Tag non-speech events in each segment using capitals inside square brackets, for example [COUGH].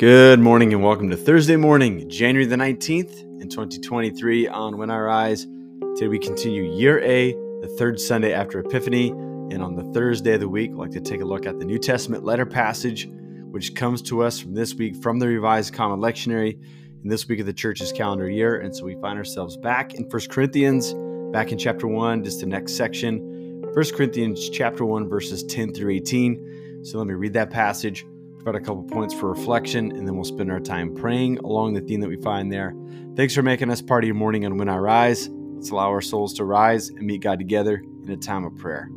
Good morning and welcome to Thursday morning, January the 19th in 2023 on When I Rise. Today we continue year A, the third Sunday after Epiphany. And on the Thursday of the week, I'd like to take a look at the New Testament letter passage, which comes to us from this week from the Revised Common Lectionary in this week of the church's calendar year. And so we find ourselves back in First Corinthians, back in chapter 1, just the next section. First Corinthians chapter 1, verses 10 through 18. So let me read that passage provide a couple points for reflection, and then we'll spend our time praying along the theme that we find there. Thanks for making us part of your morning on When I Rise. Let's allow our souls to rise and meet God together in a time of prayer.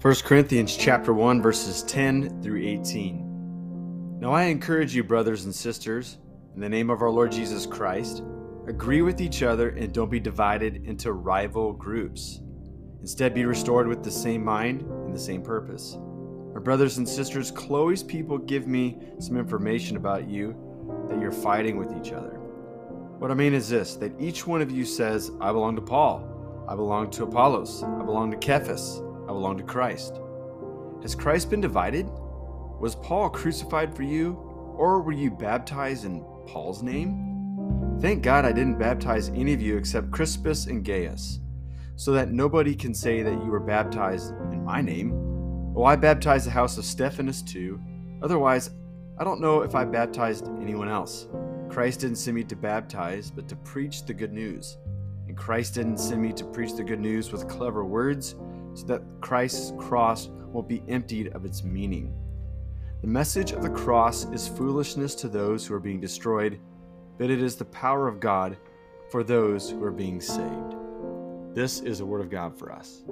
First Corinthians chapter 1 verses 10 through 18. Now I encourage you brothers and sisters in the name of our Lord Jesus Christ Agree with each other and don't be divided into rival groups. Instead, be restored with the same mind and the same purpose. My brothers and sisters, Chloe's people give me some information about you that you're fighting with each other. What I mean is this that each one of you says, I belong to Paul, I belong to Apollos, I belong to Cephas, I belong to Christ. Has Christ been divided? Was Paul crucified for you, or were you baptized in Paul's name? Thank God I didn't baptize any of you except Crispus and Gaius, so that nobody can say that you were baptized in my name. Well, I baptized the house of Stephanas too. Otherwise, I don't know if I baptized anyone else. Christ didn't send me to baptize, but to preach the good news. And Christ didn't send me to preach the good news with clever words, so that Christ's cross won't be emptied of its meaning. The message of the cross is foolishness to those who are being destroyed but it is the power of God for those who are being saved. This is a word of God for us.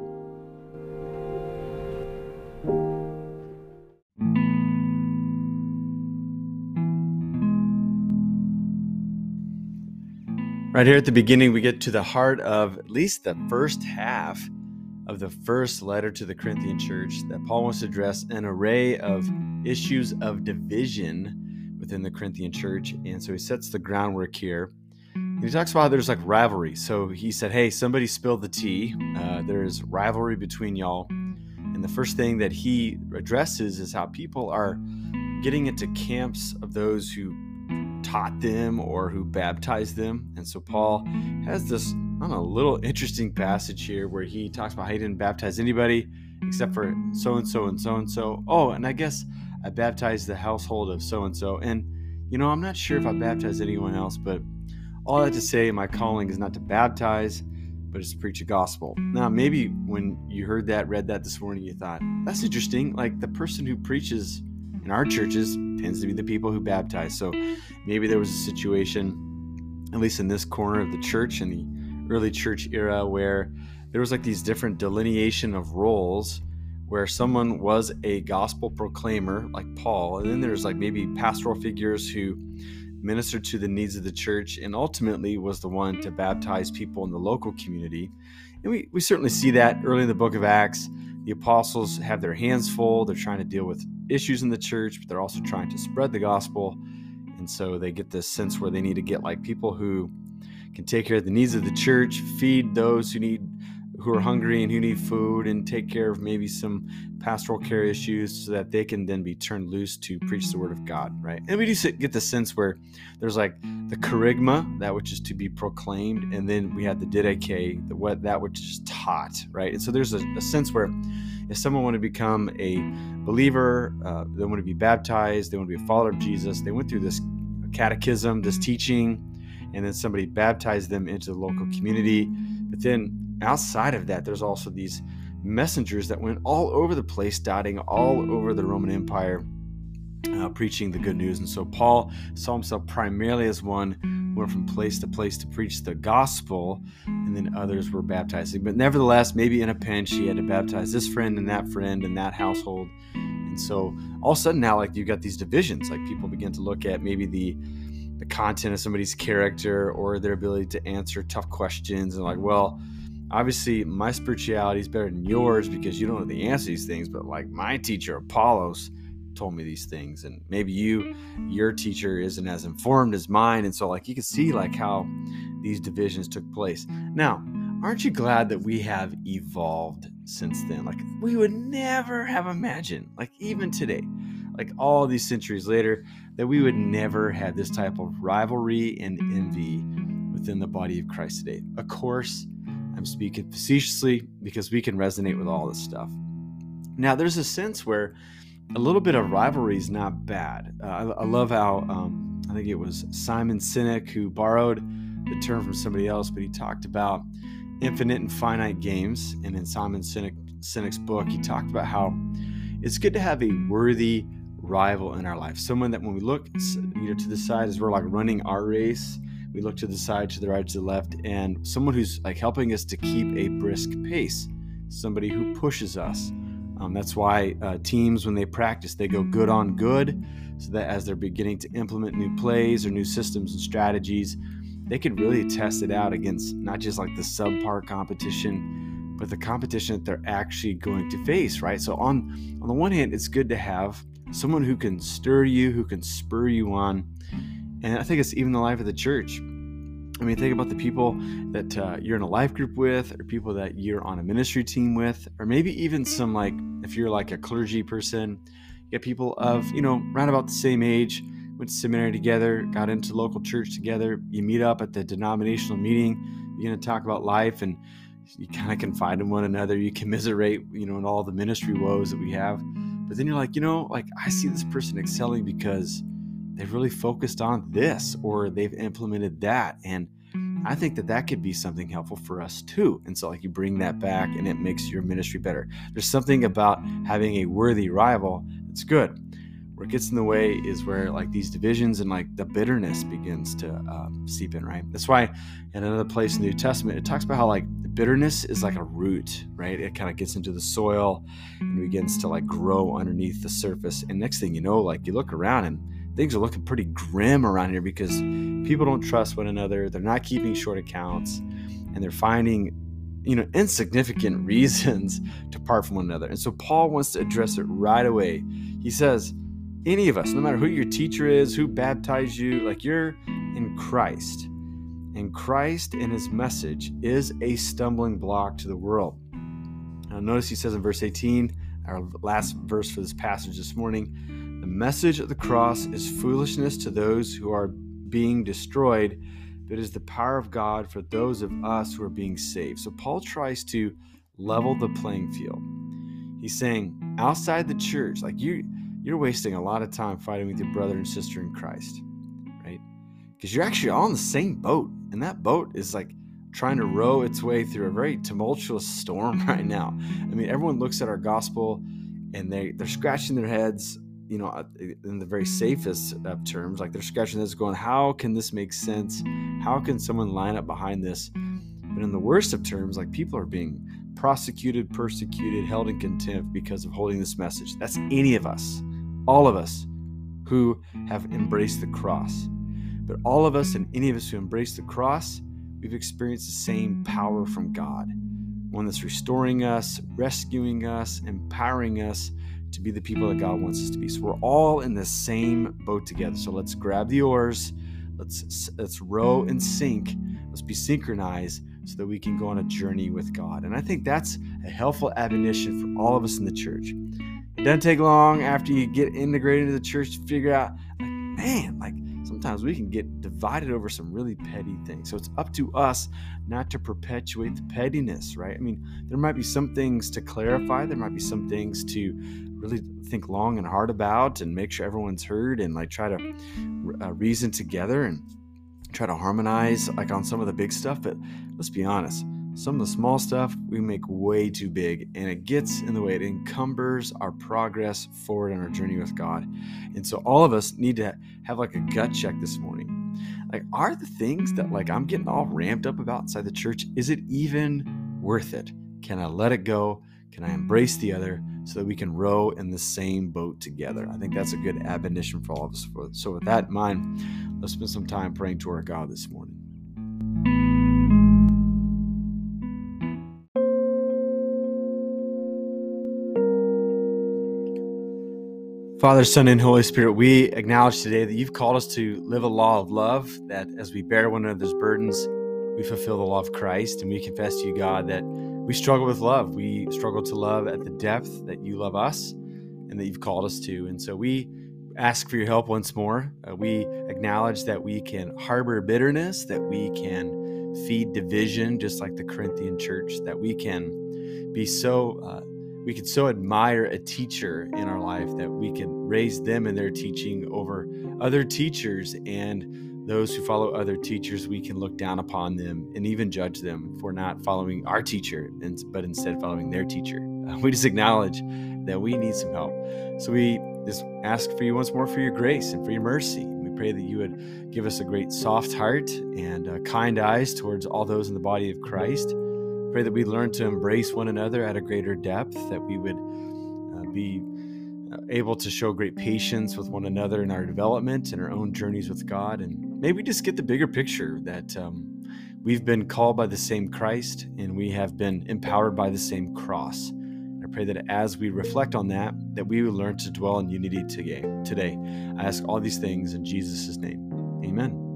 Right here at the beginning, we get to the heart of at least the first half of the first letter to the Corinthian church that Paul wants to address an array of issues of division within the Corinthian church. And so he sets the groundwork here. And he talks about there's like rivalry. So he said, Hey, somebody spilled the tea. Uh, there's rivalry between y'all. And the first thing that he addresses is how people are getting into camps of those who taught them or who baptized them. And so Paul has this, I don't know, little interesting passage here where he talks about how he didn't baptize anybody except for so and so and so and so. Oh, and I guess I baptized the household of so and so. And, you know, I'm not sure if I baptized anyone else, but all that to say, my calling is not to baptize, but it's to preach the gospel. Now, maybe when you heard that, read that this morning, you thought, that's interesting. Like the person who preaches in our churches tends to be the people who baptize. So maybe there was a situation, at least in this corner of the church in the early church era, where there was like these different delineation of roles where someone was a gospel proclaimer like Paul, and then there's like maybe pastoral figures who ministered to the needs of the church and ultimately was the one to baptize people in the local community. And we, we certainly see that early in the book of Acts. The apostles have their hands full. They're trying to deal with issues in the church, but they're also trying to spread the gospel. And so they get this sense where they need to get like people who can take care of the needs of the church, feed those who need who are hungry and who need food and take care of maybe some pastoral care issues so that they can then be turned loose to preach the word of God, right? And we do get the sense where there's like the kerygma, that which is to be proclaimed, and then we have the didache, the what that which is taught, right? And so there's a, a sense where if someone want to become a believer, uh, they want to be baptized, they want to be a follower of Jesus, they went through this catechism, this teaching, and then somebody baptized them into the local community. But then outside of that, there's also these messengers that went all over the place, dotting all over the Roman Empire, uh, preaching the good news. And so Paul saw himself primarily as one who went from place to place to preach the gospel, and then others were baptizing. But nevertheless, maybe in a pinch, he had to baptize this friend and that friend and that household. And so all of a sudden now, like you got these divisions, like people begin to look at maybe the the content of somebody's character or their ability to answer tough questions and like, well, obviously my spirituality is better than yours because you don't know the answer to these things but like my teacher apollos told me these things and maybe you your teacher isn't as informed as mine and so like you can see like how these divisions took place now aren't you glad that we have evolved since then? Like, we would never have imagined, like, even today, like all these centuries later, that we would never have this type of rivalry and envy within the body of Christ today. Of course, I'm speaking facetiously because we can resonate with all this stuff. Now, there's a sense where a little bit of rivalry is not bad. Uh, I, I, love how um, I think it was Simon Sinek who borrowed the term from somebody else, but he talked about infinite and finite games. And in Simon Sinek, Sinek's book, he talked about how it's good to have a worthy rival in our life, someone that when we look you know to the side as we're like running our race we look to the side, to the right, to the left, and someone who's like helping us to keep a brisk pace, somebody who pushes us. Um, that's why uh, teams, when they practice, they go good on good, so that as they're beginning to implement new plays or new systems and strategies, they can really test it out against not just like the subpar competition, but the competition that they're actually going to face, right? So on on the one hand, it's good to have someone who can stir you, who can spur you on, and I think it's even the life of the church. I mean, think about the people that uh, you're in a life group with, or people that you're on a ministry team with, or maybe even some like, if you're like a clergy person, you get people of, you know, around about the same age, went to seminary together, got into local church together. You meet up at the denominational meeting, you're going to talk about life, and you kind of confide in one another. You commiserate, you know, in all the ministry woes that we have. But then you're like, you know, like I see this person excelling because they've really focused on this or they've implemented that. And I think that that could be something helpful for us too. And so, like, you bring that back and it makes your ministry better. There's something about having a worthy rival that's good. Where it gets in the way is where, like, these divisions and, like, the bitterness begins to um, seep in, right? That's why in another place in the New Testament, it talks about how, like, bitterness is like a root, right? It kind of gets into the soil and begins to, like, grow underneath the surface. And next thing you know, like, you look around and things are looking pretty grim around here because people don't trust one another. They're not keeping short accounts and they're finding, you know, insignificant [LAUGHS] reasons to part from one another. And so Paul wants to address it right away. He says, any of us, no matter who your teacher is, who baptized you, like you're in Christ. And Christ and his message is a stumbling block to the world. Now, notice he says in verse 18, our last verse for this passage this morning, message of the cross is foolishness to those who are being destroyed, but is the power of God for those of us who are being saved. So Paul tries to level the playing field. He's saying outside the church, like you you're wasting a lot of time fighting with your brother and sister in Christ, right? Because you're actually all in the same boat, and that boat is like trying to row its way through a very tumultuous storm [LAUGHS] right now. I mean, everyone looks at our gospel and they they're scratching their heads you know, uh, in the very safest of terms, like they're scratching this, going, "How can this make sense? How can someone line up behind this?" But in the worst of terms, like people are being prosecuted, persecuted, held in contempt because of holding this message. That's any of us, all of us, who have embraced the cross. But all of us and any of us who embrace the cross, we've experienced the same power from God one that's restoring us, rescuing us, empowering us to be the people that God wants us to be. So we're all in the same boat together. So let's grab the oars. Let's let's row and sink. Let's be synchronized so that we can go on a journey with God. And I think that's a helpful admonition for all of us in the church. It doesn't take long after you get integrated into the church to figure out, like, man, like sometimes we can get divided over some really petty things. So it's up to us not to perpetuate the pettiness, right? I mean, there might be some things to clarify, there might be some things to really think long and hard about and make sure everyone's heard and like try to uh, reason together and try to harmonize like on some of the big stuff. But let's be honest, some of the small stuff we make way too big and it gets in the way. It encumbers our progress forward on our journey with God. And so all of us need to have like a gut check this morning. Like, are the things that like I'm getting all ramped up about inside the church, is it even worth it? Can I let it go? Can I embrace the other so that we can row in the same boat together? I think that's a good admonition for all of us. So, with that in mind, let's spend some time praying to our God this morning. Father, Son, and Holy Spirit, we acknowledge today that you've called us to live a law of love, that as we bear one another's burdens, we fulfill the law of Christ and we confess to you, God, that we struggle with love. We struggle to love at the depth that you love us and that you've called us to. And so we ask for your help once more. Uh, we acknowledge that we can harbor bitterness, that we can feed division, just like the Corinthian church, that we can be so. Uh, we could so admire a teacher in our life that we can raise them in their teaching over other teachers and those who follow other teachers we can look down upon them and even judge them for not following our teacher but instead following their teacher. [LAUGHS] We just acknowledge that we need some help. So we just ask for you once more for your grace and for your mercy. We pray that you would give us a great soft heart and uh, kind eyes towards all those in the body of christ. Pray that we learn to embrace one another at a greater depth, that we would uh, be uh, able to show great patience with one another in our development and our own journeys with God. And maybe just get the bigger picture that um, we've been called by the same Christ and we have been empowered by the same cross. I pray that as we reflect on that, that we will learn to dwell in unity today. Today, I ask all these things in Jesus' name. Amen.